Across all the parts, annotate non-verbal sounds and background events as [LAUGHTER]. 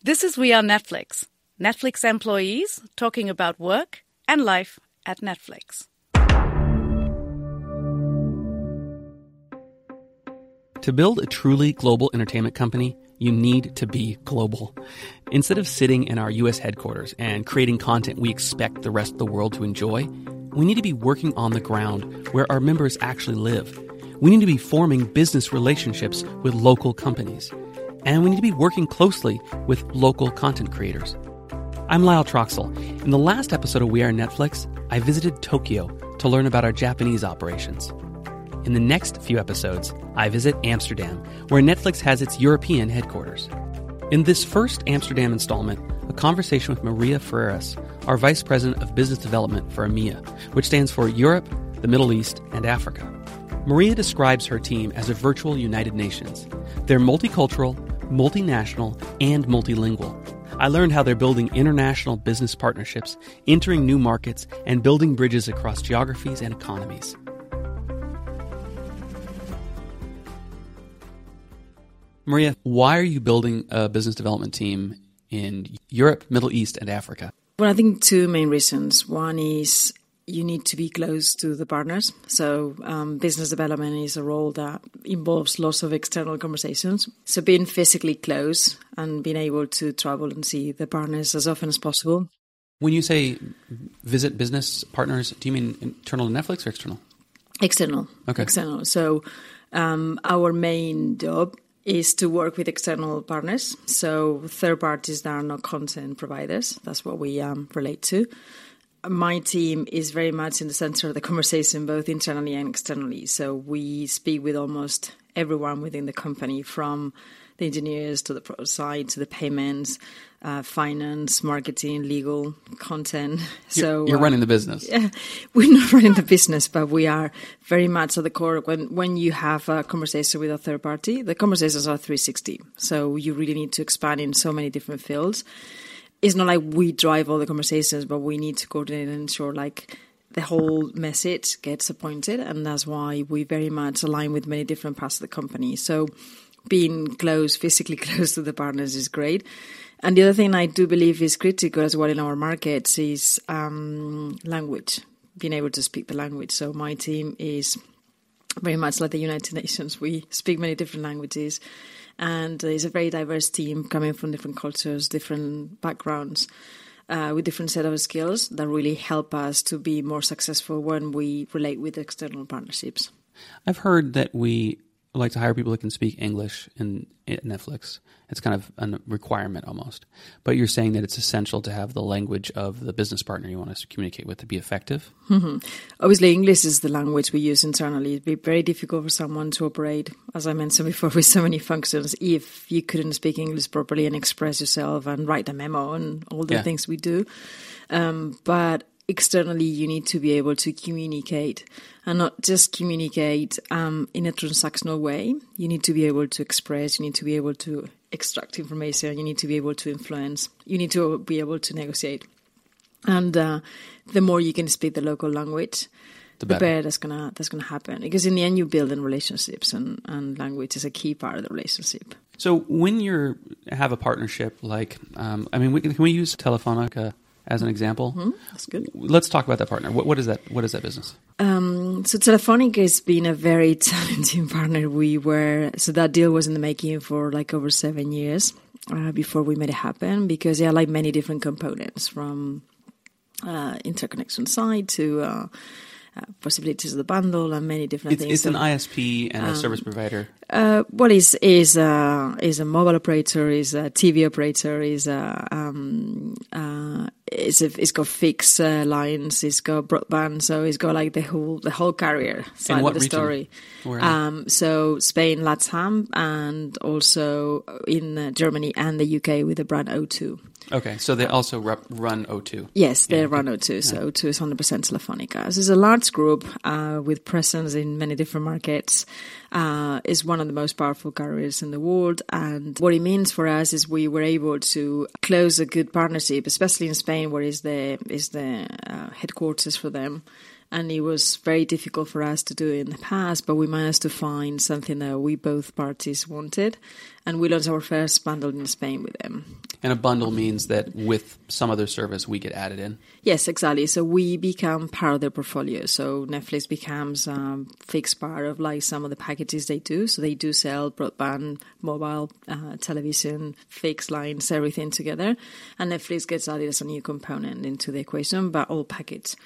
This is We Are Netflix, Netflix employees talking about work and life at Netflix. To build a truly global entertainment company, you need to be global. Instead of sitting in our US headquarters and creating content we expect the rest of the world to enjoy, we need to be working on the ground where our members actually live. We need to be forming business relationships with local companies. And we need to be working closely with local content creators. I'm Lyle Troxell. In the last episode of We Are Netflix, I visited Tokyo to learn about our Japanese operations. In the next few episodes, I visit Amsterdam, where Netflix has its European headquarters. In this first Amsterdam installment, a conversation with Maria Ferreras, our Vice President of Business Development for EMEA, which stands for Europe, the Middle East, and Africa. Maria describes her team as a virtual United Nations. They're multicultural, multinational, and multilingual. I learned how they're building international business partnerships, entering new markets, and building bridges across geographies and economies. Maria, why are you building a business development team in Europe, Middle East, and Africa? Well, I think two main reasons. One is you need to be close to the partners. So, um, business development is a role that involves lots of external conversations. So, being physically close and being able to travel and see the partners as often as possible. When you say visit business partners, do you mean internal to Netflix or external? External. Okay. External. So, um, our main job is to work with external partners, so third parties that are not content providers. That's what we um, relate to. My team is very much in the center of the conversation, both internally and externally. So we speak with almost everyone within the company, from the engineers to the pro side to the payments, uh, finance, marketing, legal, content. [LAUGHS] So you're, you're uh, running the business. Yeah, [LAUGHS] we're not running the business, but we are very much at the core. When when you have a conversation with a third party, the conversations are 360. So you really need to expand in so many different fields. It's not like we drive all the conversations, but we need to coordinate and ensure like the whole message gets appointed, and that's why we very much align with many different parts of the company. So being close, physically [LAUGHS] close to the partners is great. And the other thing I do believe is critical as well in our markets is um, language, being able to speak the language. So my team is very much like the United [LAUGHS] Nations. We speak many different languages, and it's a very diverse team coming from different cultures, different backgrounds. Uh, with different set of skills that really help us to be more successful when we relate with external partnerships. I've heard that we like to hire people that can speak English in, in, Netflix. It's kind of a requirement almost. But you're saying that it's essential to have the language of the business partner you want to communicate with to be effective? Mm-hmm. Obviously, English is the language we use internally. It'd be very difficult for someone to operate, as I mentioned before, [LAUGHS] with so many functions if you couldn't speak English properly and express yourself and write a memo and all the yeah. things we do. Um, but externally you need to be able to communicate and not just communicate um, in a transactional way. You need to be able to express you need to be able to extract information you need to be able to influence you need to be able to negotiate. And uh, the more you can speak the local language the better, the better. that's gonna that's gonna happen. Because in the end you build in relationships and, and language is a key part of the relationship. So when you have a partnership like um, i mean we, can we use telefonica as an example. Mm-hmm. That's good. Let's talk about that partner. What, what is that? What is that business? Um, so Telefonica has been a very [LAUGHS] challenging partner. We were so that deal was in the making for like over seven years uh, before we made it happen because there are like many different components from uh, interconnection side to uh, uh, possibilities of the bundle and many different it's, things. It's an ISP and a um, service provider. Uh, what is is uh, is a mobile operator, is a TV operator, is a um, a, it's got fixed uh, lines, it's got broadband, so it's got like the whole the whole carrier side of the region? story. Um, so Spain, Latam, and also in uh, Germany and the UK with the brand O2. Okay, so they also run O2. Yes, they yeah, run O2. So yeah. O2 is 100% Telefonica. This is a large group uh, with presence in many different markets. Uh, is one of the most powerful carriers in the world, and what it means for us is we were able to close a good partnership, especially in Spain, where is the is the uh, headquarters for them and it was very difficult for us to do it in the past, but we managed to find something that we both parties wanted, and we launched our first bundle in Spain with them. And a bundle means that with some other service, we get added in. Yes, exactly. So we become part of their portfolio. So Netflix becomes a um, fixed part of like some of the packages they do. So they do sell broadband, mobile, uh, television, fixed lines, everything together, and Netflix gets added as a new component into the equation, but all packets.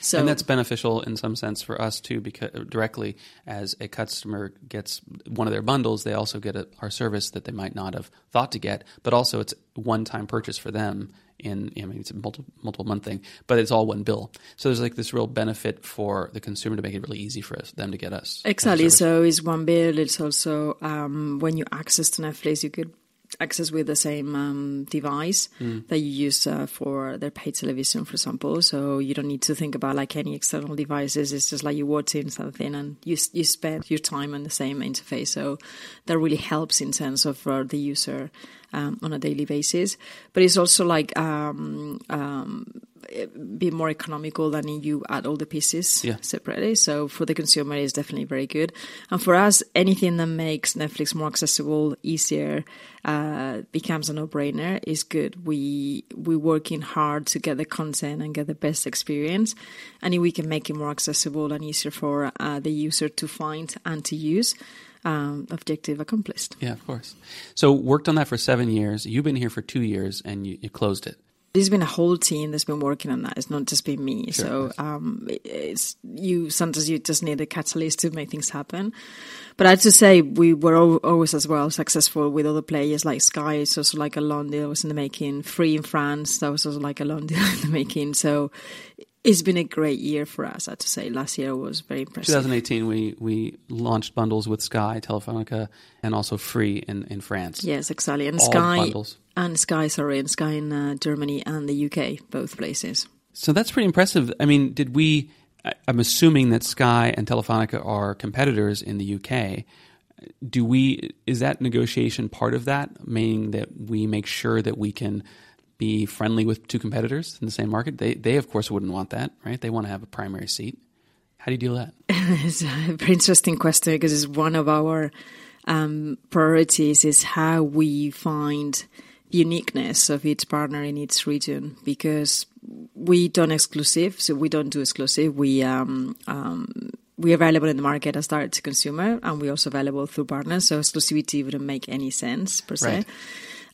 So, and that's beneficial in some sense for us too, because directly as a customer gets one of their bundles, they also get a, our service that they might not have thought to get, but also it's one-time purchase for them. In I mean, it's a multiple, multiple month thing, but it's all one bill. So there's like this real benefit for the consumer to make it really easy for us, them to get us. Exactly. So it's one bill. It's also um, when you access to Netflix, you get access with the same um, device mm. that you use uh, for their paid television, for example. So you don't need to think about like any external devices. It's just like you watch in something and you you spend your time on the same interface. So that really helps in terms of uh, the user um, on a daily basis. But it's also like um, um be more economical than you add all the pieces yeah. separately. So for the consumer, it's definitely very good. And for us, anything that makes Netflix more accessible, easier, uh, becomes a no-brainer is good. We we're working hard to get the content and get the best experience, and if we can make it more accessible and easier for uh, the user to find and to use. Um, objective accomplished. Yeah, of course. So worked on that for seven years. You've been here for two years, and you, you closed it there's been a whole team that's been working on that. It's not just been me. Sure, so um, it's you. Sometimes you just need a catalyst to make things happen. But I have to say, we were always as well successful with other players like Sky. It's also like a long deal was in the making. Free in France, that was also like a long [LAUGHS] deal in the making. So it's been a great year for us. I have to say, last year was very impressive. 2018, we we launched bundles with Sky, Telefonica, and also Free in, in France. Yes, exactly. And All Sky bundles. and Sky, sorry, and Sky in uh, Germany and the UK, both places. So that's pretty impressive. I mean, did we? I'm assuming that Sky and Telefonica are competitors in the UK. Do we? Is that negotiation part of that, meaning that we make sure that we can be friendly with two competitors in the same market. They, they of course, wouldn't want that, right? They want to have a primary seat. How do you deal with that? [LAUGHS] it's a very interesting question because it's one of our um, priorities is how we find uniqueness of each partner in each region because we don't exclusive, so we don't do exclusive. We um, um, we're available in the market as direct to consumer, and we're also available through partners. So exclusivity wouldn't make any sense per se. Right.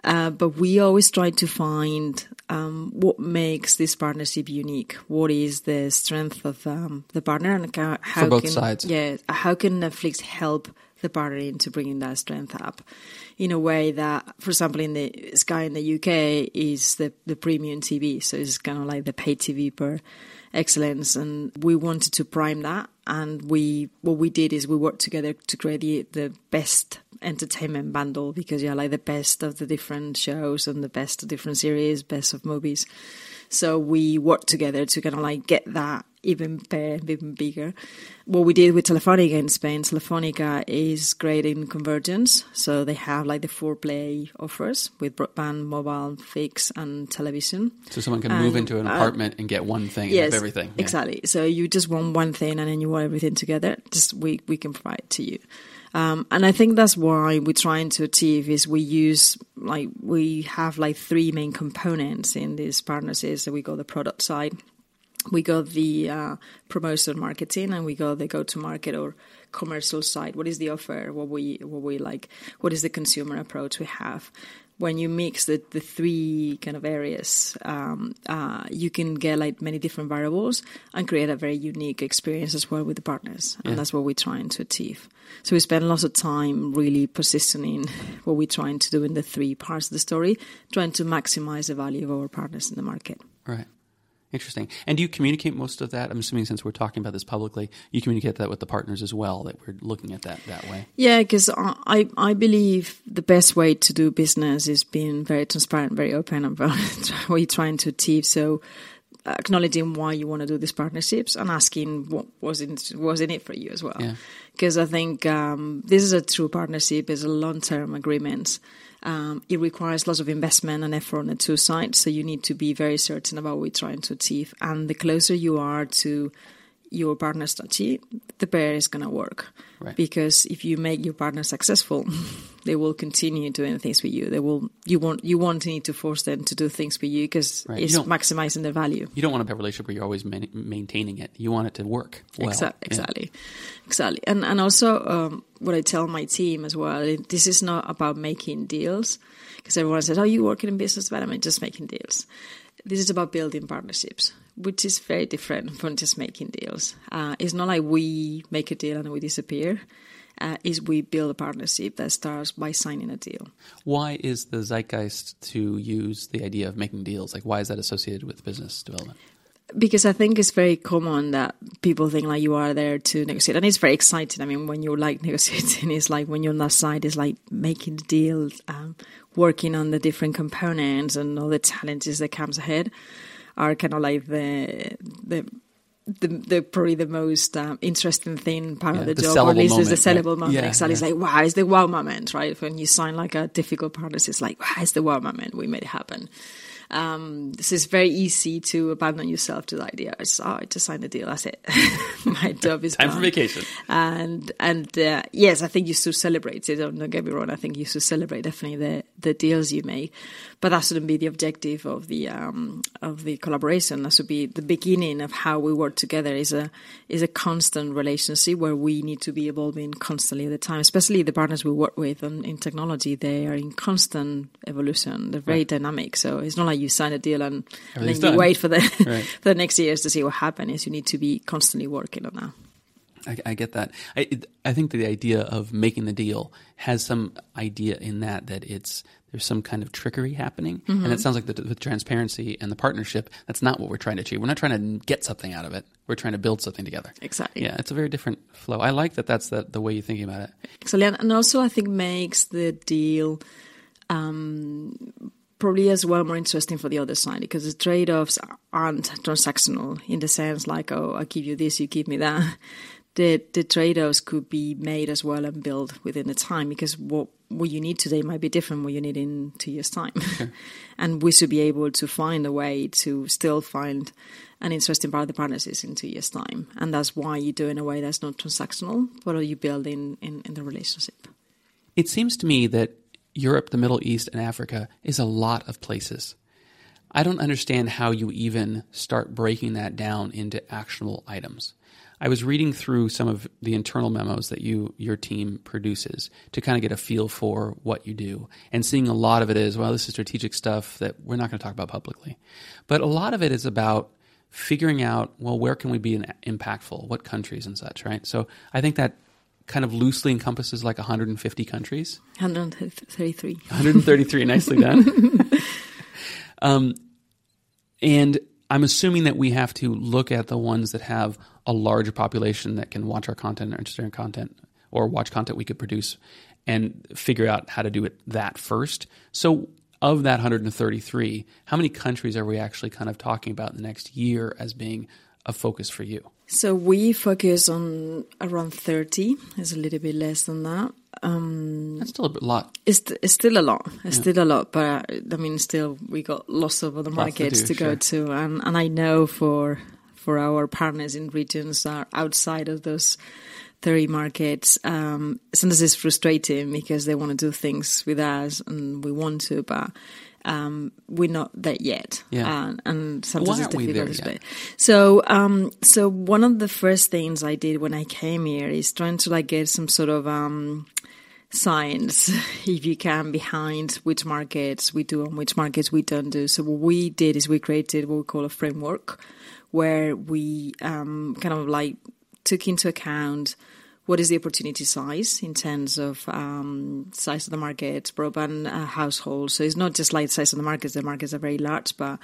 Uh, but we always try to find um, what makes this partnership unique. What is the strength of um, the partner, and how, for both can, sides? Yeah, how can Netflix help the partner into bringing that strength up in a way that, for example, in the Sky in the UK is the the premium TV, so it's kind of like the pay TV per excellence, and we wanted to prime that. And we what we did is we worked together to create the, the best entertainment bundle because you like the best of the different shows and the best of different series, best of movies. So we worked together to kind of like get that even better, even bigger. What we did with Telefonica in Spain, Telefonica is great in convergence. So they have like the four play offers with broadband, mobile, fix, and television. So someone can and, move into an uh, apartment uh, and get one thing yes, and have everything. Yeah. Exactly. So you just want one thing and then you want everything together. Just we, we can provide to you. Um, and I think that's why we're trying to achieve is we use like we have like three main components in these partnerships. So we go the product side, we got the uh, promotion marketing, and we got the go to market or commercial side. What is the offer? What we what we like? What is the consumer approach we have? when you mix the, the three kind of areas, um, uh, you can get like many different variables and create a very unique experience as well with the partners. And yeah. that's what we're trying to achieve. So we spend lots of time really positioning what we're trying to do in the three parts of the story, trying to maximize the value of our partners in the market. Right. Interesting. And do you communicate most of that? I'm assuming since we're talking about this publicly, you communicate that with the partners as well, that we're looking at that that way. Yeah, because I, I believe the best way to do business is being very transparent, very open about [LAUGHS] what you're trying to achieve. So acknowledging why you want to do these partnerships and asking what was in, was in it for you as well. Because. I think um, this is a true partnership, it's a long term agreement. Um, it requires lots of investment and effort on the two sides, so you need to be very certain about what you're trying to achieve. And the closer you are to your partner strategy, the pair is going to work. Right. Because if you make your partner successful, [LAUGHS] they will continue doing things with you. They will you won't you won't need to force them to do things with you because Right. It's maximizing their value. You don't want to have a relationship where you're always man- maintaining it. You want it to work. Well. Yeah. exactly, exactly. And and also um, what I tell my team as well. This is not about making deals because everyone says, "Oh, you working in business development, just making deals." This is about building partnerships, which is very different from just making deals. Uh, it's not like we make a deal and we disappear. Uh, is we build a partnership that starts by signing a deal. Why is the zeitgeist to use the idea of making deals? Like, why is that associated with business development? because I think it's very common that people think like you are there to negotiate, and it's very exciting. I mean, when you're like [LAUGHS] negotiating, it's like when you're on that side, it's like making the deal, um, working on the different components and all the challenges that comes ahead are kind of like the the. The, the probably the most um, interesting thing part Yeah, of the, the job, or at least is the sellable moment. Yeah, exactly, it's yeah. like wow, it's the wow moment, right? When you sign like a difficult partnership, it's like wow, it's the wow moment. We made it happen um, this is very easy to abandon yourself to the idea. It's, oh, I just signed the deal. That's it. [LAUGHS] My job is Time done. for vacation. And and uh, yes, I think you should celebrate it. Don't, don't get me wrong. I think you should celebrate definitely the, the deals you make, but that shouldn't be the objective of the um, of the collaboration. That should be the beginning of how we work together. is a is a constant relationship where we need to be evolving constantly at the time. Especially the partners we work with on, in technology, they are in constant evolution. They're very dynamic. So it's not like you sign a deal and, and then Everything's you done. wait for the [LAUGHS] Right. [LAUGHS] for the next years to see what happens. You need to be constantly working on that. I, I get that. I, it, I think the idea of making the deal has some idea in that that it's there's some kind of trickery happening, Mm-hmm. and it sounds like the, with transparency and the partnership, that's not what we're trying to achieve. We're not trying to get something out of it. We're trying to build something together. Exactly. Yeah, it's a very different flow. I like that. That's the the way you're thinking about it. Excellent. And also, I think makes the deal um, probably as well more interesting for the other side because the trade offs aren't transactional in the sense like, oh, I give you this, you give me that. [LAUGHS] The, the trade offs could be made as well and built within the time because what what you need today might be different what you need in two years' time. [LAUGHS] and we should be able to find a way to still find an interesting part of the partnerships in two years' time. And that's why you do it in a way that's not transactional, but are you build in, in, in the relationship. It seems to me that Europe, the Middle East, and Africa is a lot of places. I don't understand how you even start breaking that down into actionable items. I was reading through some of the internal memos that you your team produces to kind of get a feel for what you do, and seeing a lot of it is well, this is strategic stuff that we're not going to talk about publicly, but a lot of it is about figuring out well where can we be impactful, what countries and such, right? So I think that kind of loosely encompasses like 150 countries. 133. 133, [LAUGHS] nicely done. um, and I'm assuming that we have to look at the ones that have a larger population that can watch our content or interested in content or watch content we could produce and figure out how to do it that first. So, of that 133, how many countries are we actually kind of talking about in the next year as being a focus for you? So we focus on around 30. It's a little bit less than that. Um, That's still a bit- lot. it's, it's still a lot. It's still a lot, but uh, I mean, still we got lots of other to markets do, to, go sure. to, and and I know for for our partners in regions that are outside of those 30 markets, um, sometimes it's frustrating because they want to do things with us and we want to, but um, we're not there yet. Yeah. And, and sometimes it's aren't we there difficult to explain. So, um, so one of the first things I did when I came here is trying to like get some sort of um, science, [LAUGHS] if you can, behind which markets we do and which markets we don't do. So what we did is we created what we call a framework, where we um, kind of like took into account what is the opportunity size in terms of um, size of the market, broadband uh, households. So it's not just like size of the markets. The markets are very large, but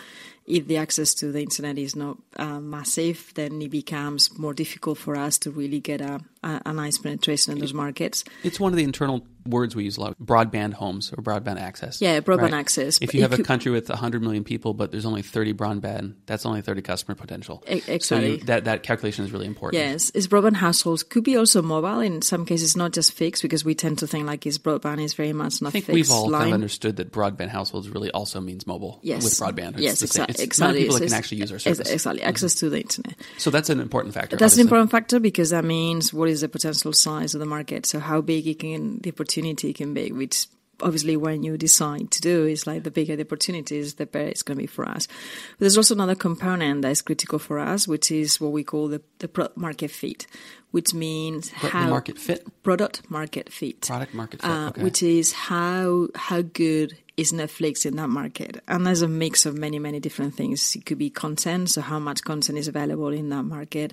if the access to the internet is not uh, massive, then it becomes more difficult for us to really get a, a, a nice penetration in those markets. It's one of the internal words we use a lot broadband homes or broadband access. Yeah, broadband Right? access. If you have a country with 100 million people, but there's only 30 broadband, that's only 30 customer potential. E- So you, exactly. that, that calculation is really important. Yes, it's broadband households. Could be also mobile. In some cases, not just fixed, because we tend to think like it's broadband is very much not I think fixed we've all line. kind of understood that broadband households really also means mobile Yes. with broadband. It's Yes, the same, exac- It's not exactly. people that can actually use our service. Mm-hmm. Exactly, access to the internet. So that's an important factor. That's an important factor because that means what is the potential size of the market. So how big it can, the opportunity can be, which obviously when you decide to do is like the bigger the opportunities, the better it's going to be for us. But there's also another component that is critical for us, which is what we call the, the product market fit, which means But how the market fit, product market fit. product market fit. Uh, okay. which is how how good is Netflix in that market? And there's a mix of many many different things. It could be content, so how much content is available in that market,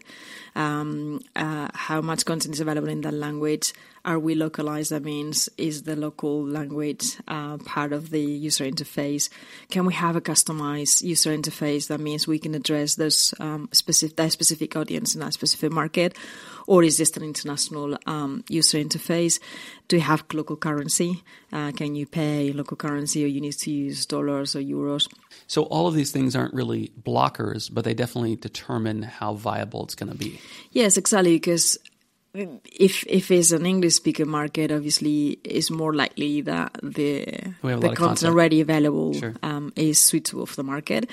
um, uh, how much content is available in that language. Are we localized? That means is the local language uh, part of the user interface? Can we have a customized user interface? That means we can address those um, specific that specific audience in that specific market, or is this an international um, user interface? Do you have local currency? Uh, can you pay local currency, or you need to use dollars or euros? So all of these things aren't really blockers, but they definitely determine how viable it's going to be. Yes, exactly. Because if if it's an English speaker market, obviously it's more likely that the We have a the content already available Sure. um, is suitable for the market.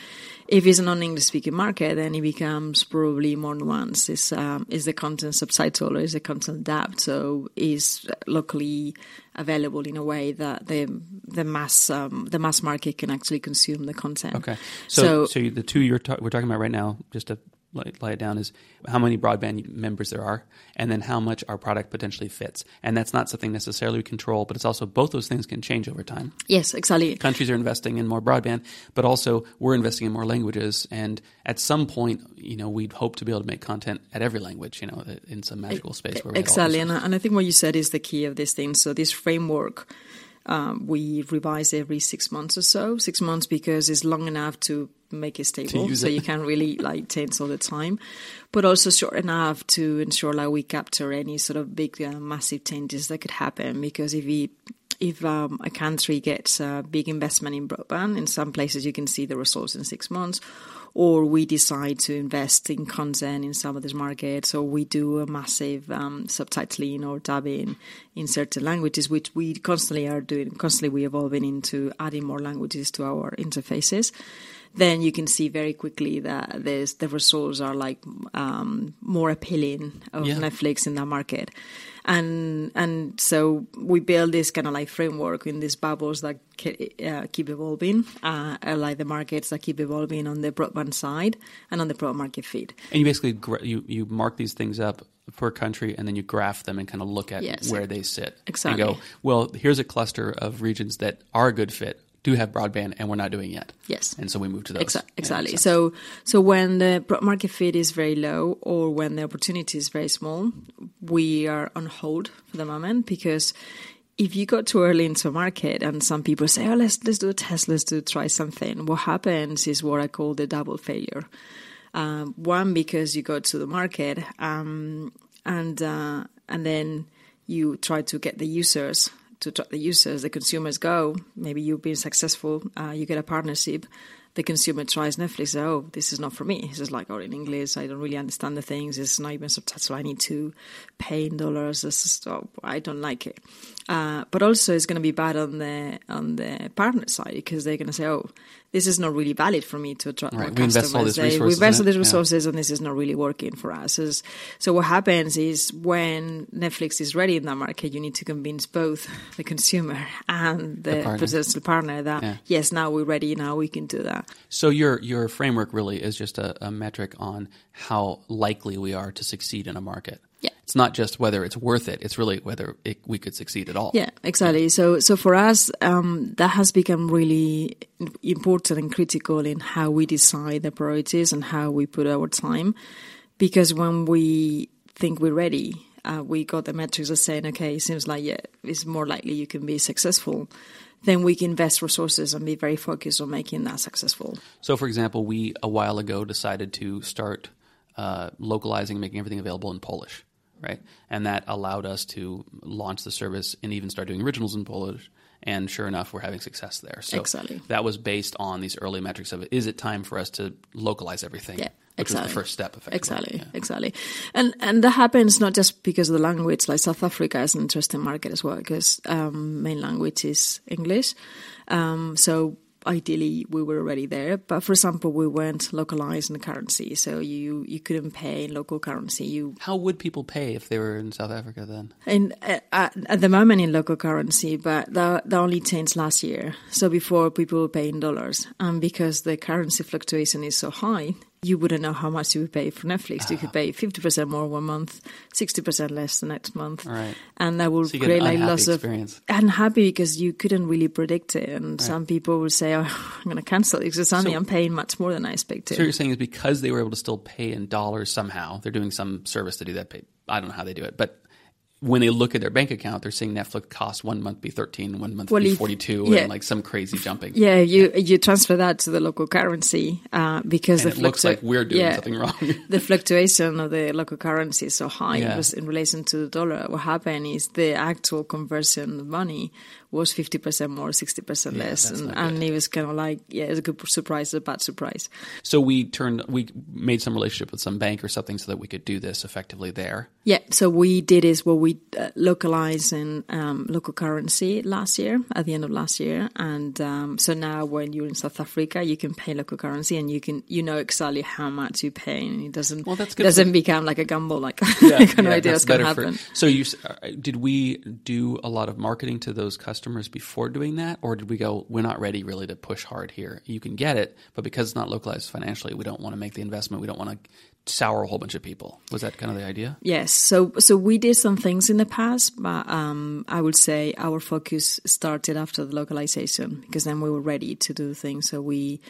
If it's a non-English speaking market, then it becomes probably more nuanced. Is um, is the content subtitled or is the content dubbed? So is locally available in a way that the the mass um, the mass market can actually consume the content. Okay. So, so, you- the two you're ta- we're talking about right now, just to lay, lay it down, is how many broadband members there are, and then how much our product potentially fits. And that's not something necessarily we control, but it's also both those things can change over time. yes, exactly. Countries are investing in more broadband, but also we're investing in more languages. And at some point, you know, we'd hope to be able to make content at every language, you know, in some magical space where we exactly, and, I- and I think what you said is the key of this thing. So this framework. Um, we revise every six months or so. Six months because it's long enough to make it stable, so it. you can't really like tense all the time, but also short enough to ensure like we capture any sort of big, uh, massive changes that could happen. Because if we if um, a country gets a big investment in broadband, in some places you can see the results in six months, or we decide to invest in content in some of these markets, or we do a massive um, subtitling or dubbing in certain languages, which we constantly are doing, constantly we evolving into adding more languages to our interfaces. Then you can see very quickly that there's the results are like um, more appealing of Yeah. Netflix in that market, and and so we build this kind of like framework in these bubbles that uh, keep evolving, uh, like the markets that keep evolving on the broadband side and on the product market fit. And you basically you you mark these things up per country, and then you graph them and kind of look at Yes. where they sit. Exactly. And go, well, here's a cluster of regions that are a good fit, do have broadband, and we're not doing yet. Yes. And so we move to those. Exa- exactly. so, so when the market fit is very low or when the opportunity is very small, we are on hold for the moment because if you go too early into a market and some people say, "Oh, let's let's do a test, let's do try something," what happens is what I call the double failure. Um, one because you go to the market um, and uh, and then you try to get the users to the users, the consumers go. Maybe you've been successful, uh, you get a partnership. The consumer tries Netflix. Oh, this is not for me. It's just like, oh, in English, I don't really understand the things. It's not even subtitled. I need to pay in dollars. This is, oh, I don't like it. Uh, but also, it's going to be bad on the on the partner side because they're going to say, oh, this is not really valid for me to attract Right. more We invest all customers. these resources We invest in all these Yeah. resources, and this is not really working for us. So what happens is when Netflix is ready in that market, you need to convince both the consumer and the, partner. potential partner that Yeah. yes, now we're ready. Now we can do that. So your your framework really is just a, a metric on how likely we are to succeed in a market. Yeah. It's not just whether it's worth it. It's really whether it, we could succeed at all. Yeah, exactly. So, so for us, um, that has become really important and critical in how we decide the priorities and how we put our time. Because when we think we're ready, uh, we got the metrics of saying, okay, it seems like yeah, it's more likely you can be successful. Then we can invest resources and be very focused on making that successful. So, for example, we a while ago decided to start uh, localizing, making everything available in Polish, right? And that allowed us to launch the service and even start doing originals in Polish. And sure enough, we're having success there. So Exactly. that was based on these early metrics of is it time for us to localize everything? Yeah, which exactly. was the first step, effectively. Exactly, Yeah. exactly, and and that happens not just because of the language. Like South Africa is an interesting market as well because um, main language is English. Um, so ideally we were already there. But for example, we weren't localized in the currency, so you you couldn't pay in local currency. You How would people pay if they were in South Africa then? in uh, at, the moment in local currency, but that, that only changed last year. So before people would pay in dollars, and because the currency fluctuation is so high, you wouldn't know how much you would pay for Netflix. You could ah. pay fifty percent more one month, sixty percent less the next month, Right. and that will So create like lots of experience. unhappy because you couldn't really predict it. And some people will say, "Oh, [LAUGHS] I'm going to cancel it because suddenly So- I'm paying much more than I expected." So you're saying is because they were able to still pay in dollars somehow, they're doing some service to do that. Pay. I don't know how they do it, but when they look at their bank account, they're seeing Netflix cost one month be 13, one month Well, be if- 42, yeah. and like some crazy jumping. Yeah, you you transfer that to the local currency uh, because it looks like we're doing yeah, something wrong. [LAUGHS] the fluctuation of the local currency is so high Yeah. in relation to the dollar. What happened is the actual conversion of money was fifty percent more, sixty percent Yeah, less, and, and it was kind of like yeah, it's a good surprise, a bad surprise. so we turned, we made some relationship with some bank or something so that we could do this effectively there. Yeah, so we did is what we uh, localized in um, local currency last year, at the end of last year, and um, so now when you're in South Africa, you can pay local currency, and you can you know exactly how much you pay, and it doesn't Well, that's good doesn't for- become like a gamble, like [LAUGHS] I got no yeah, idea that's what's going to better for- happen. so you, uh, did we do a lot of marketing to those customers before doing that, or did we go, we're not ready really to push hard here? You can get it, but because it's not localized financially, we don't want to make the investment. We don't want to sour a whole bunch of people. Was that kind of the idea? Yes, so so we did some things in the past, but um, I would say our focus started after the localization because then we were ready to do things. So we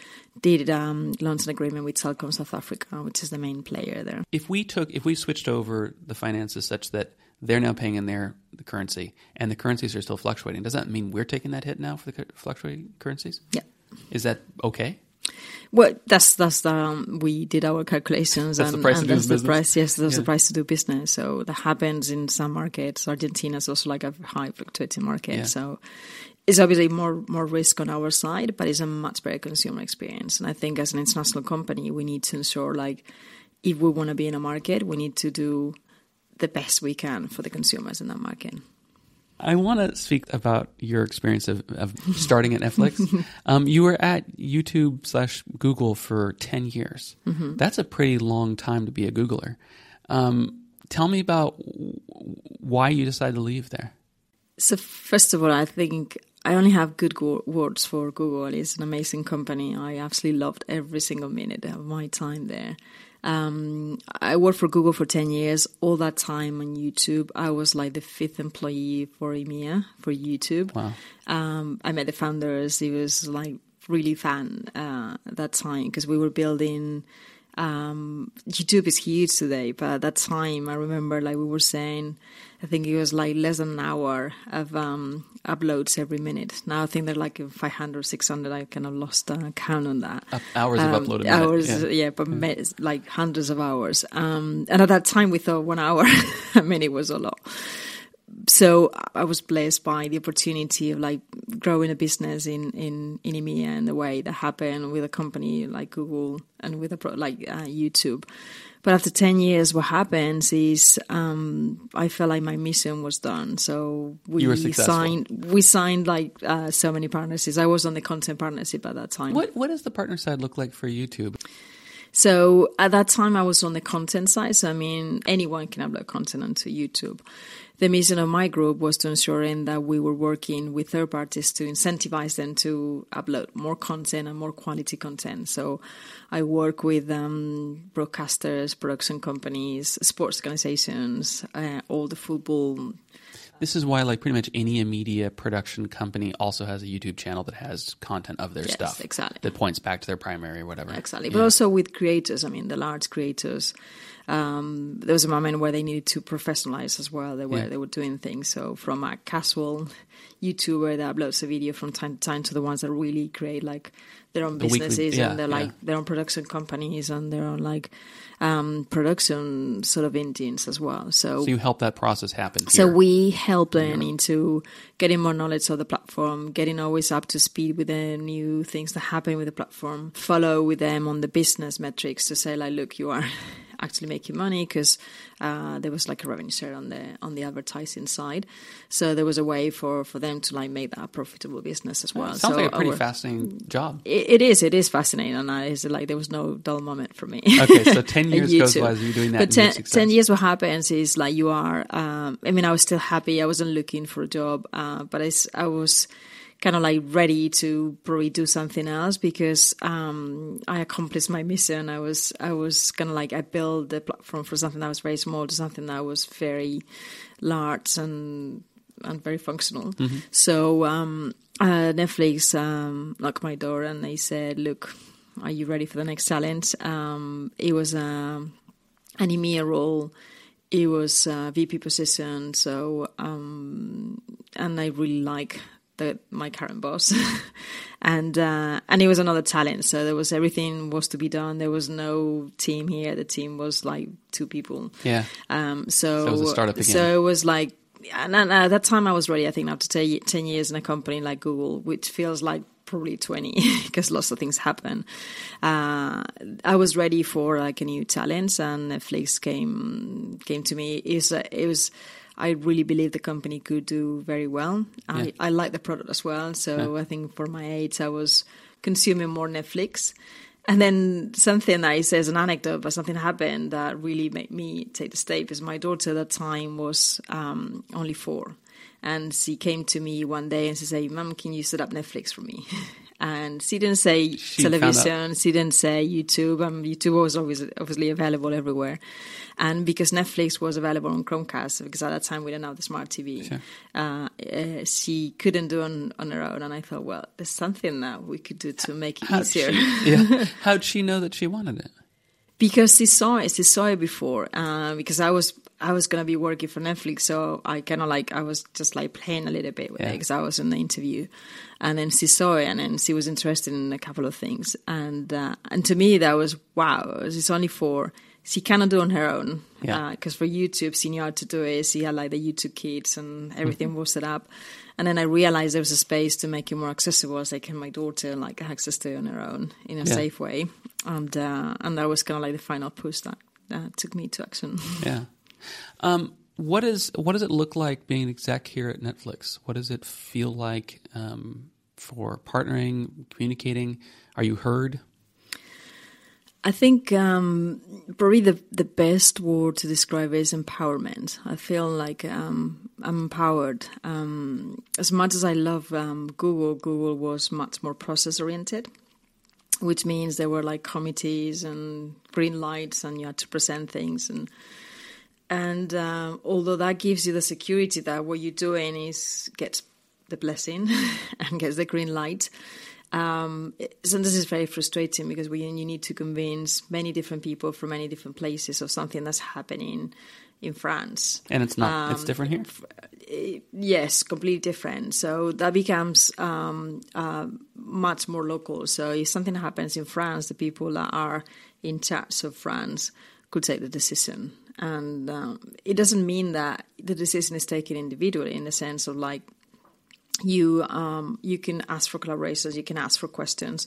did um, launch an agreement with Telkom South Africa, which is the main player there. If we took, if we switched over the finances such that they're now paying in their the currency and the currencies are still fluctuating, does that mean we're taking that hit now for the fluctuating currencies? Yeah. Is that okay? Well, that's that's the um, we did our calculations That's the and, and that's the business? price. Yes, that's Yeah. the price to do business. So that happens in some markets. Argentina is also like a high fluctuating market. Yeah. So it's obviously more more risk on our side, but it's a much better consumer experience. And I think as an international company, we need to ensure like if we want to be in a market, we need to do the best we can for the consumers in that market. I want to speak about your experience of, of starting at Netflix. [LAUGHS] um, you were at YouTube slash Google for 10 years. That's a pretty long time to be a Googler. Um, tell me about w- why you decided to leave there. So first of all, I think I only have good go- words for Google. It's an amazing company. I absolutely loved every single minute of my time there. Um, I worked for Google for 10 years. All that time on YouTube, I was like the fifth employee for EMEA for YouTube. Wow. Um, I met the founders. It was like really fun uh, that time because we were building. Um, YouTube is huge today, but at that time, I remember like we were saying, I think it was like less than an hour of um, uploads every minute. Now I think they're like 500, 600. I kind of lost uh, count on that. Up- hours of Um, upload a Hours, yeah. yeah, but ma- like hundreds of hours. Um, and at that time, we thought one hour, [LAUGHS] I mean, it was a lot so I was blessed by the opportunity of like growing a business in in in EMEA and the way that happened with a company like Google and with a pro, like uh, YouTube. But after ten years, what happens is um, I felt like my mission was done. So we signed we signed like uh, so many partnerships. I was on the content partnership at that time. What What does the partner side look like for YouTube? So at that time, I was on the content side. So I mean, anyone can upload content onto YouTube. The mission of my group was to ensuring that we were working with third parties to incentivize them to upload more content and more quality content. So I work with um, broadcasters, production companies, sports organizations, uh, all the football This is why, like, pretty much any media production company also has a YouTube channel that has content of their Yes, stuff exactly. that points back to their primary or whatever. Exactly, Yeah. but also with creators. I mean, the large creators. Um, there was a moment where they needed to professionalize as well. They were Yeah. they were doing things. So from a casual YouTuber that uploads a video from time to time to the ones that really create like their own The weekly- businesses yeah, and they're like yeah. their own production companies and their own like um, production sort of engines as well. so you help that process happen. So we help them into getting more knowledge of the platform, getting always up to speed with the new things that happen with the platform, follow with them on the business metrics to say like, look, you are actually making money because uh, there was like a revenue share on the on the advertising side. So there was a way for, for them to like make that a profitable business as well. It sounds so like a pretty our- fascinating job. It, it is. It is fascinating, and I is like there was no dull moment for me. Okay, so [LAUGHS] 10 years you goes by as you're doing that But and 10, you've 10 years, what happens is like you are. Um, I mean, I was still happy. I wasn't looking for a job, uh, but I was kind of like ready to probably do something else because um, I accomplished my mission. I was I was kind of like I built the platform for something that was very small to something that was very large and and very functional. So um, uh, Netflix um, knocked my door and they said, "Look, are you ready for the next challenge?" Um, it was um, an EMEA role. It was a VP position. So um, and I really like the, my current boss, [LAUGHS] and uh, and it was another talent. So there was everything was to be done. There was no team here. The team was like two people. Yeah. Um, so, So it was a startup again. So it was like, and, and at that time I was ready. I think after 10, 10 years in a company like Google, which feels like probably 20 [LAUGHS] because lots of things happen. Uh, I was ready for like a new challenge and Netflix came, came to me. Is it was, I really believe the company could do very well. I, Yeah. I like the product as well. So I think for my age, I was consuming more Netflix. And then something that say says an anecdote, but something happened that really made me take the step. Is my daughter at that time was um, only four, and she came to me one day and she said, "Mum, can you set up Netflix for me?" [LAUGHS] And she didn't say She television, she didn't say YouTube. Um, YouTube was always obviously available everywhere, and because Netflix was available on Chromecast, because at that time we didn't have the smart TV, Sure. uh, uh, she couldn't do on on her own. And I thought, well, there's something that we could do to make it How'd easier. she, yeah. [LAUGHS] How'd she know that she wanted it? because she saw it, she saw it before. Uh, because I was I was gonna be working for Netflix, so I kind of like I was just like playing a little bit with it because I was in the interview, and then she saw it, and then she was interested in a couple of things, and uh, and to me that was wow. It's only for She cannot do it on her own Yeah. because for YouTube, she knew how to do it. She had like the YouTube Kids and everything Mm-hmm. was set up. And then I realized there was a space to make it more accessible, as like can my daughter like access to it on her own in a Yeah. safe way. And uh, and that was kind of like the final push that uh, took me to action. Yeah. [LAUGHS] Um, what is what does it look like being an exec here at Netflix? What does it feel like um, for partnering, communicating? Are you heard? I think um, probably the the best word to describe is empowerment. I feel like um, I'm empowered. Um, as much as I love um, Google, Google was much more process oriented, which means there were like committees and green lights, and you had to present things and. And um, although that gives you the security that what you're doing is gets the blessing [LAUGHS] and gets the green light, um, it- sometimes it's very frustrating because we, you need to convince many different people from many different places of something that's happening in France. And it's not. Um, it's different here. Yes, completely different. So that becomes um, uh, much more local. So if something happens in France, the people that are in charge of France could take the decision. And um, it doesn't mean that the decision is taken individually in the sense of like you um, you can ask for collaborations, you can ask for questions,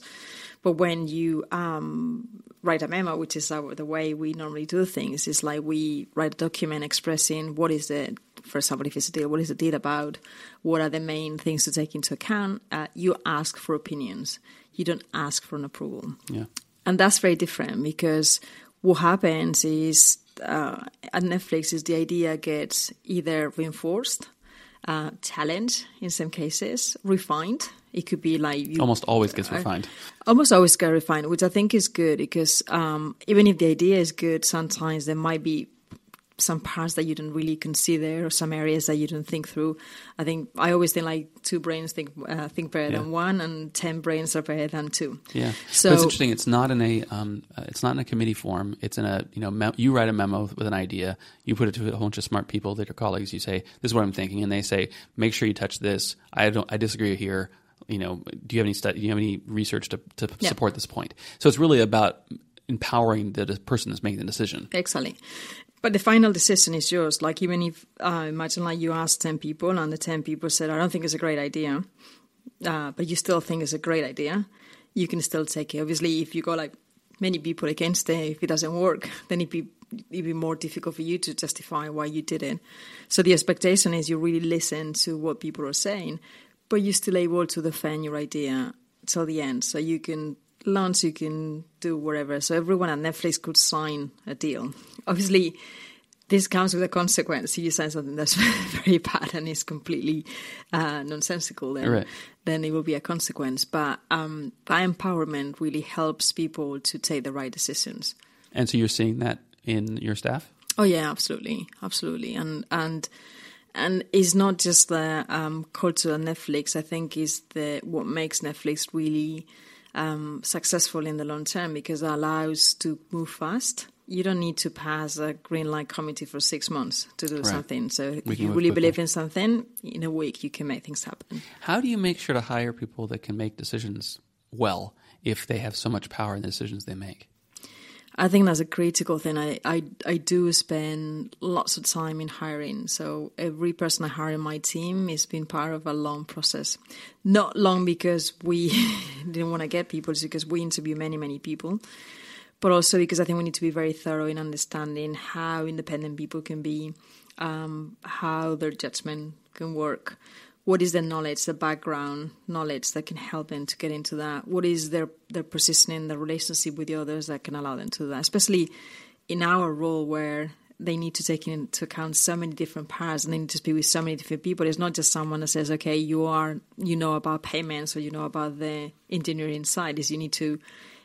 but when you um, write a memo, which is our, the way we normally do things, is like we write a document expressing what is the, for example, if it's a deal, what is the deal about, what are the main things to take into account. Uh, you ask for opinions, you don't ask for an approval Yeah. and that's very different because what happens is uh, at Netflix is the idea gets either reinforced, uh, challenged in some cases, refined. It could be like you Almost always gets refined. almost always gets refined, which I think is good because um, even if the idea is good, sometimes there might be some parts that you don't really consider or some areas that you don't think through. I think I always think like two brains think uh, think better Yeah. than one, and ten brains are better than two. Yeah. So but it's interesting. It's not in a um, uh, it's not in a committee form. It's in a you know me- you write a memo with an idea. You put it to a whole bunch of smart people that are colleagues. You say this is what I'm thinking, and they say make sure you touch this. I don't. I disagree here. You know, do you have any study? Do you have any research to, to Yeah. support this point? So it's really about empowering the person that's making the decision. Exactly. But the final decision is yours. Like even if uh, imagine like you ask ten people and the ten people said, "I don't think it's a great idea," uh, but you still think it's a great idea, you can still take it. Obviously, if you go like many people against it, if it doesn't work, then it be it'd be more difficult for you to justify why you did it. So the expectation is you really listen to what people are saying, but you're still able to defend your idea till the end. So you can launch, you can do whatever. So everyone at Netflix could sign a deal. Obviously, this comes with a consequence. If you sign something that's [LAUGHS] very bad and is completely uh, nonsensical, then Right. then it will be a consequence. But um, that empowerment really helps people to take the right decisions. And so you're seeing that in your staff? Oh yeah, absolutely, absolutely, and and and it's not just the um, culture of Netflix. I think is the what makes Netflix really um, successful in the long term because it allows to move fast. You don't need to pass a green light committee for six months to do Right. something. So We if you really quickly. believe in something, in a week you can make things happen. How do you make sure to hire people that can make decisions well if they have so much power in the decisions they make? I think that's a critical thing. I, I, I do spend lots of time in hiring. So every person I hire in my team has been part of a long process. Not long because we [LAUGHS] didn't want to get people, it's because we interview many, many people. But also because I think we need to be very thorough in understanding how independent people can be, um, how their judgment can work, what is the knowledge, the background knowledge that can help them to get into that? What is their their positioning, the relationship with the others that can allow them to do that? Especially in our role where they need to take into account so many different parts and they need to speak with so many different people. It's not just someone that says, "Okay, you are you know about payments or you know about the engineering side." Is you need to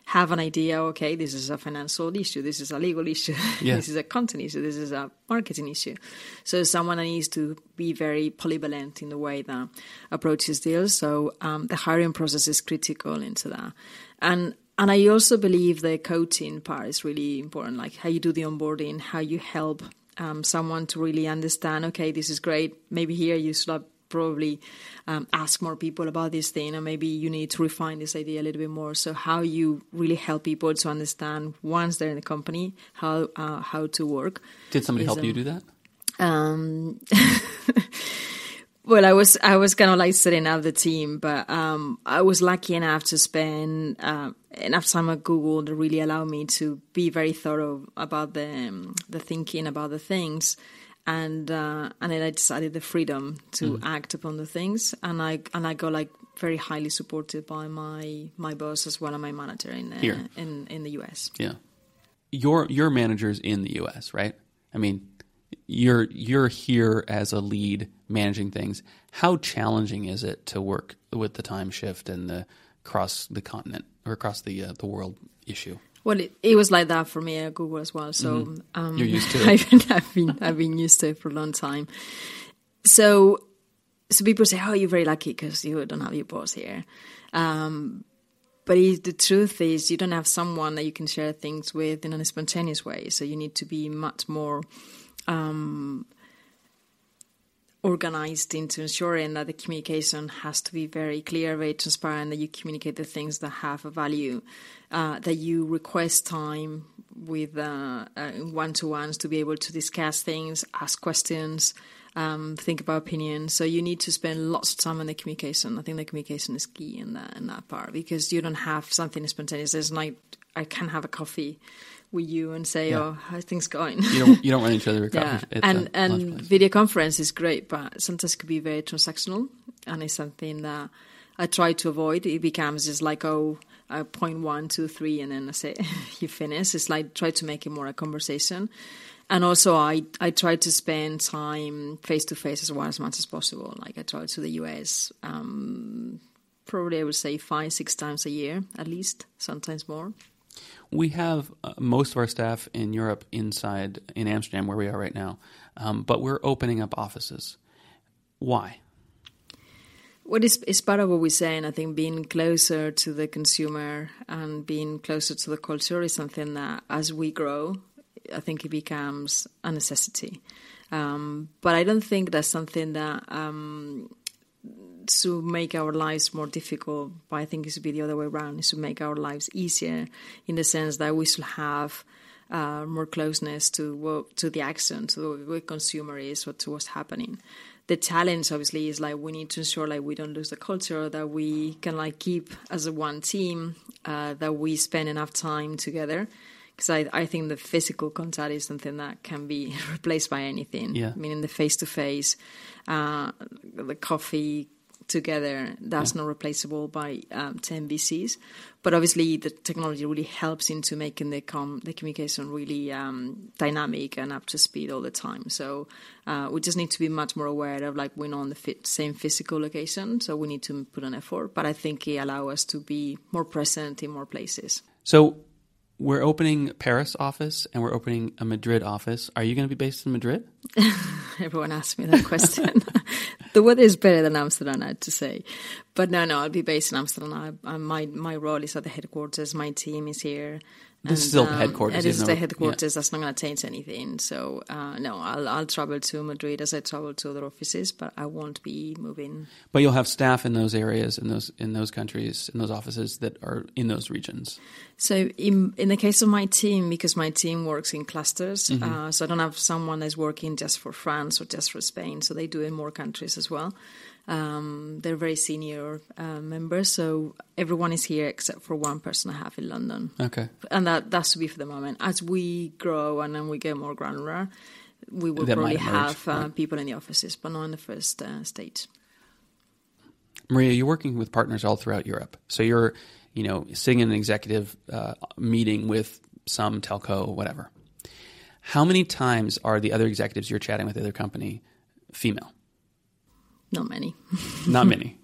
have an idea. Okay, this is a financial issue. This is a legal issue. [LAUGHS] Yeah. this is a content issue. This is a marketing issue. So someone needs to be very polyvalent in the way that approaches deals. So um, the hiring process is critical into that. And and I also believe the coaching part is really important, like how you do the onboarding, how you help um, someone to really understand. Okay, this is great. Maybe here you should have probably um, ask more people about this thing, and maybe you need to refine this idea a little bit more. So how you really help people to understand once they're in the company how uh, how to work. Did somebody is, help you um, do that? Um, [LAUGHS] well, I was I was kind of like setting up the team, but um, I was lucky enough to spend uh, enough time at Google to really allow me to be very thorough about the um, the thinking about the things, and uh, and then I decided the freedom to act upon the things, and I and I got like very highly supported by my my boss as well and my manager in uh, Here. in in the US. Yeah. Your your manager's in the US, right? I mean, you're you're here as a lead managing things. How challenging is it to work with the time shift and the across the continent or across the uh, the world issue? Well, it, it was like that for me at Google as well. So um, Mm-hmm. You're used to [LAUGHS] it. I've, been- I've been I've been used to it for a long time. So so people say, "Oh, you're very lucky because you don't have your boss here." Um, but it, the truth is, you don't have someone that you can share things with in a spontaneous way. So you need to be much more um, organized into ensuring that the communication has to be very clear, very transparent, that you communicate the things that have a value, uh, that you request time with uh, uh, one-to-ones to be able to discuss things, ask questions, um, think about opinions. So you need to spend lots of time on the communication. I think the communication is key in that in that part because you don't have something spontaneous. There's like I can have a coffee with you and say, Yeah. "Oh, how's things going?" You don't you don't run each other [LAUGHS] yeah, and and video conference is great, but sometimes it could be very transactional, and it's something that I try to avoid. It becomes just like oh, uh, point one, two, three, and then I say [LAUGHS] you finish. It's like try to make it more a conversation, and also I I try to spend time face to face as well as much as possible. Like I travel to the US. Um, Probably, I would say five, six times a year at least, sometimes more. We have uh, most of our staff in Europe inside in Amsterdam, where we are right now, um, but we're opening up offices. Why? What is is part of what we're saying? I think being closer to the consumer and being closer to the culture is something that, as we grow, I think it becomes a necessity. Um, but I don't think that's something that um, to make our lives more difficult. But I think it should be the other way around. It should make our lives easier in the sense that we should have uh, more closeness to what, to the action, to what consumer is, or to what's happening. The challenge, obviously, is like we need to ensure like we don't lose the culture, that we can like keep as a one team, uh, that we spend enough time together. Because I, I think the physical contact is something that can be [LAUGHS] replaced by anything. Yeah. Meaning the face to face, the coffee together, that's Yeah. not replaceable by um, 10 VCs. But obviously, the technology really helps into making the com- the communication really um, dynamic and up to speed all the time. So uh, we just need to be much more aware of like we're not on the fit- same physical location, so we need to put an effort. But I think it allows us to be more present in more places. So we're opening Paris office and we're opening a Madrid office. Are you going to be based in Madrid? [LAUGHS] Everyone asks me that question. [LAUGHS] the weather is better than Amsterdam, I had to say. But no, no, I'll be based in Amsterdam. I, I, my my role is at the headquarters. My team is here. This is still the headquarters, It is the headquarters. That's not going to change anything. So uh, no, I'll I'll travel to Madrid as I travel to other offices, but I won't be moving. But you'll have staff in those areas, in those in those countries, in those offices that are in those regions. So in in the case of my team, because my team works in clusters, Mm-hmm. uh, so I don't have someone that's working just for France or just for Spain. So they do in more countries as well. Um, they're very senior uh, members, so everyone is here except for one person I have in London, Okay. and that that's to be for the moment. As we grow and then we get more granular, we will That probably have uh, right. people in the offices, but not in the first uh, stage. Maria, you're working with partners all throughout Europe. So you're, you know, sitting in an executive uh, meeting with some telco, whatever. How many times are the other executives you're chatting with the other company female? Not many. [LAUGHS] Not many.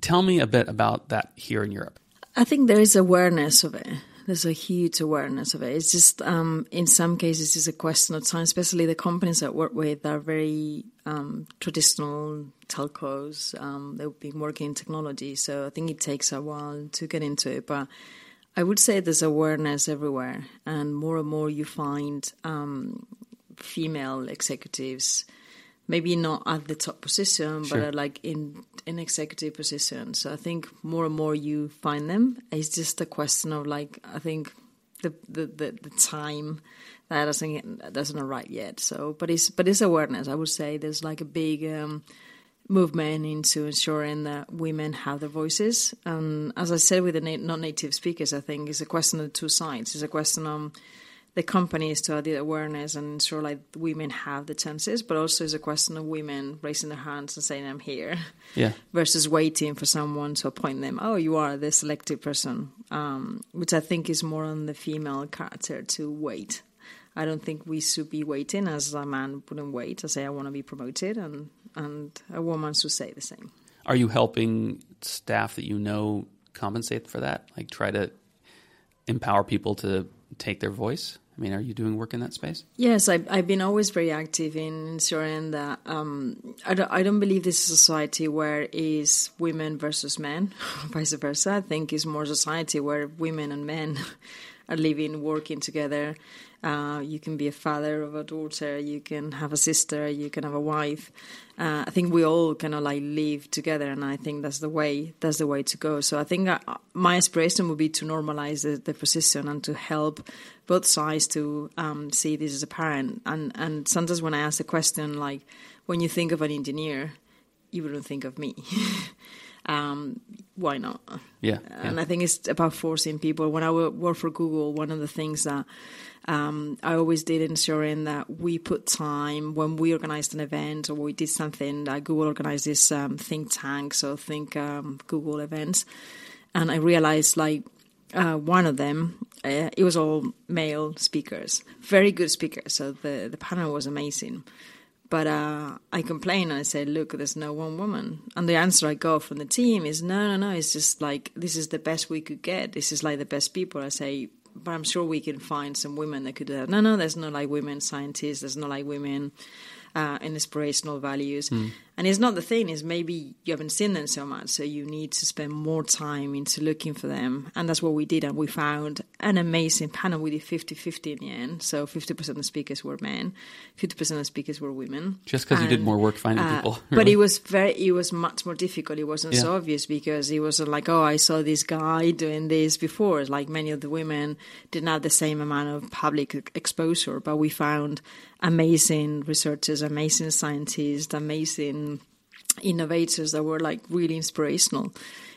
Tell me a bit about that here in Europe. I think there is awareness of it. There's a huge awareness of it. It's just um, in some cases it's a question of time. Especially the companies I work with are very um, traditional telcos. Um, they've been working in technology, so I think it takes a while to get into it. But I would say there's awareness everywhere, and more and more you find um, female executives maybe not at the top position, Sure. but like in in executive position. So I think more and more you find them. It's just a question of like I think the the, the, the time that doesn't doesn't arrive yet. So, but it's but it's awareness. I would say there's like a big. Um, movement into ensuring that women have their voices. And as I said with the na- non-native speakers, I think it's a question of the two sides. It's a question of the companies to the awareness and ensure like women have the chances, but also it's a question of women raising their hands and saying I'm here, Yeah. versus waiting for someone to appoint them. Oh, you are the selected person, um, which I think is more on the female character to wait. I don't think we should be waiting as a man wouldn't wait to say I want to be promoted, and and a woman should say the same. Are you helping staff that you know compensate for that? Like try to empower people to take their voice? I mean, are you doing work in that space? Yes, I, I've been always very active in ensuring that um, I, don't, I don't believe this is a society where is women versus men, [LAUGHS] vice versa. I think it's more society where women and men [LAUGHS] are living, working together. Uh, you can be a father of a daughter, you can have a sister, you can have a wife. Uh, I think we all kind of like live together, and I think that's the way that's the way to go. So I think uh, my aspiration would be to normalize the, the position and to help both sides to um, see this as a parent. And and sometimes when I ask the question, like when you think of an engineer, you wouldn't think of me. [LAUGHS] um, why not? Yeah. And yeah. I think it's about forcing people. When I wo- worked for Google, one of the things that um, I always did ensuring that we put time when we organized an event or we did something. Like Google organized this um, think tank, so think um, Google events, and I realized like uh, one of them, uh, it was all male speakers, very good speakers. So the the panel was amazing. But uh, I complained and I said, look, there's no one woman. And the answer I got from the team is, no, no, no, it's just like, this is the best we could get. This is like the best people. I say, but I'm sure we can find some women that could do that. No, no, there's no like women scientists. There's no like women uh, in inspirational values. And it's not the thing is maybe you haven't seen them so much, so you need to spend more time into looking for them. And that's what we did. And we found an amazing panel. We did 50-50 in the end. So 50% of the speakers were men, 50% of the speakers were women. Just because you did more work finding uh, people. But it was very, it was much more difficult. It wasn't so obvious because it was like, oh, I saw this guy doing this before. Like many of the women didn't have the same amount of public exposure, but we found amazing researchers, amazing scientists, amazing innovators that were like really inspirational.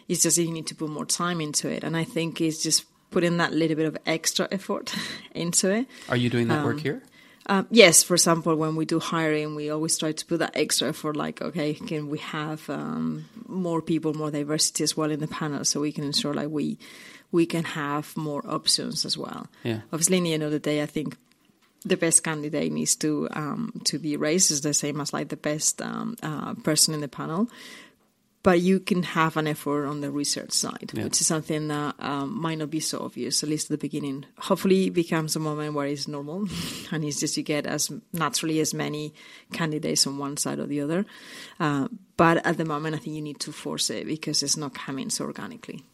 It's just you need to put more time into it, and I think it's just putting that little bit of extra effort [LAUGHS] into it. Are you doing that work here? Um, yes, for example, when we do hiring, we always try to put that extra effort. Like, okay, can we have um, more people, more diversity as well in the panel, so we can ensure like we we can have more options as well. Yeah. Obviously, in the end of the day, I think the best candidate needs to um, to be raised is the same as like the best um, uh, person in the panel. But you can have an effort on the research side, Yeah. which is something that um, might not be so obvious, at least at the beginning. Hopefully, it becomes a moment where it's normal, [LAUGHS] and it's just you get as naturally as many candidates on one side or the other. Uh, but at the moment, I think you need to force it because it's not coming so organically.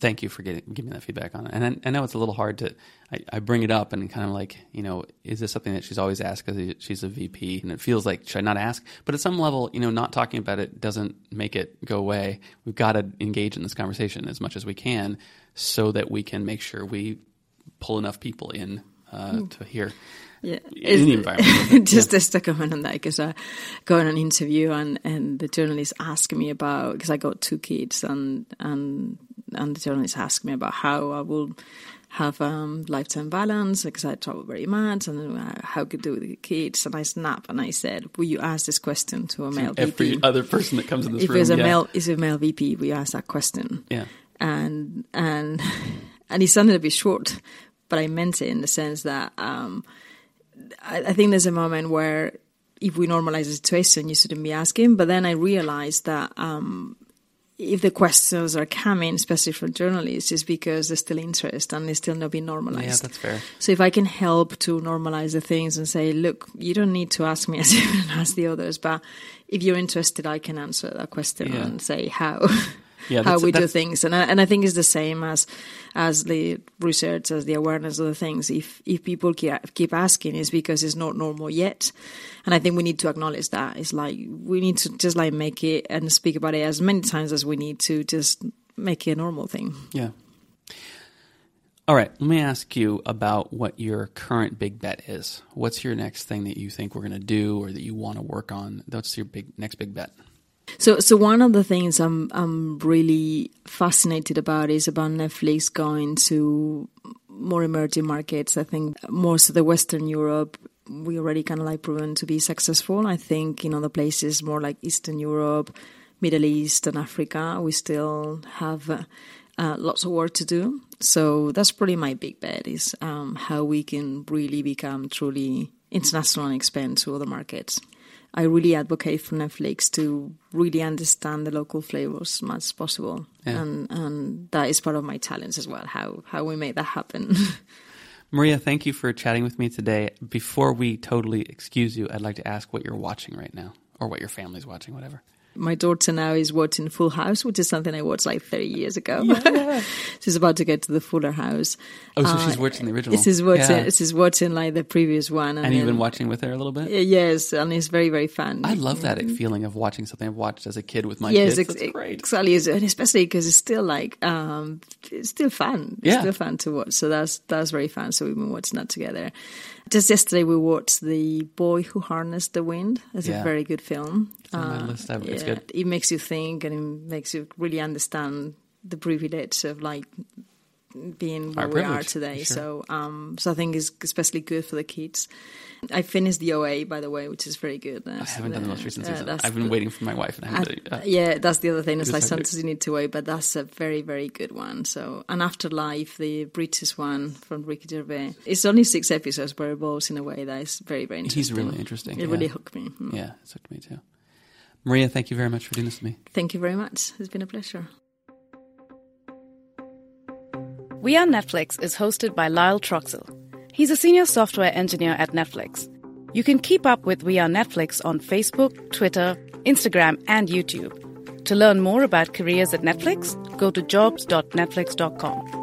Thank you for getting giving me that feedback on it. And I, I know it's a little hard to. I, I bring it up and kind of like, you know, is this something that she's always asked because she's a VP, and it feels like should I not ask? But at some level, you know, not talking about it doesn't make it go away. We've got to engage in this conversation as much as we can, so that we can make sure we pull enough people in uh, to hear. Yeah, In the environment. [LAUGHS] just just to comment on that because I go on an interview and and the journalist asked me about because I got two kids and and and the journalist asked me about how I will have um, lifetime balance because I travel very much and uh, how could do with the kids and I snap and I said, will you ask this question to a male Every VP? Every other person that comes in this if room, if it's a yeah. male, is a male VP, we ask that question yeah, and and [LAUGHS] and it sounded a bit short, but I meant it in the sense that um, I, I think there's a moment where if we normalize the situation, you shouldn't be asking. But then I realized that um, if the questions are coming, especially from journalists, is because there's still interest and it's still not being normalized. yeah, that's fair. So if I can help to normalize the things and say, look, you don't need to ask me [LAUGHS] as you can ask the others, but if you're interested, I can answer that question Yeah. and say how. [LAUGHS] Yeah, how we do things, and I, and I think it's the same as as the research, as the awareness of the things. If if people keep, keep asking, it's because it's not normal yet, and I think we need to acknowledge that. It's like we need to just like make it and speak about it as many times as we need to, just make it a normal thing. Yeah. All right. Let me ask you about what your current big bet is. What's your next thing that you think we're going to do or that you want to work on? What's your big next big bet? So, so one of the things I'm I'm really fascinated about is about Netflix going to more emerging markets. I think most of the Western Europe we already kind of like proven to be successful. I think in other places more like Eastern Europe, Middle East, and Africa, we still have uh, uh, lots of work to do. So that's probably my big bet is um, how we can really become truly international and expand to other markets. I really advocate for Netflix to really understand the local flavors as much as possible, Yeah. and and that is part of my challenge as well. How how we make that happen. [LAUGHS] Maria, thank you for chatting with me today. Before we totally excuse you, I'd like to ask what you're watching right now or what your family's watching, whatever. My daughter now is watching Full House, which is something I watched like 30 years ago. [LAUGHS] she's about to get to the Fuller House. Oh, so she's watching the original. This is watching. Yeah. This is watching like the previous one, and, And you've been watching with her a little bit? Yes, and it's very very fun. I love that feeling of watching something I've watched as a kid with my yes, kids. ex- exactly, and especially because it's still like um, it's still fun. It's Yeah. still fun to watch. So that's that's very fun. So we've been watching that together. Just yesterday, we watched The Boy Who Harnessed the Wind. It's Yeah. a very good film. It's on my uh, list. I've- it's yeah, good. It makes you think and it makes you really understand the privilege of like being where Our we are today. sure. So, um, so I think it's especially good for the kids. I finished the OA, by the way, which is very good. I haven't done the most recent uh, season. I've been the- waiting for my wife and I haven't. uh, uh, yeah, that's the other thing. It's like is hard to- sometimes you need to wait, but that's a very, very good one. So, and Afterlife, the British one from Ricky Gervais, it's only six episodes, but it evolves in a way that is very, very interesting. He's really interesting, It yeah. really hooked me. Mm. yeah, it hooked me too. Maria, thank you very much for doing this with me. Thank you very much. It's been a pleasure. We Are Netflix is hosted by Lyle Troxell. He's a senior software engineer at Netflix. You can keep up with We Are Netflix on Facebook, Twitter, Instagram, and YouTube. To learn more about careers at Netflix, go to jobs.netflix.com.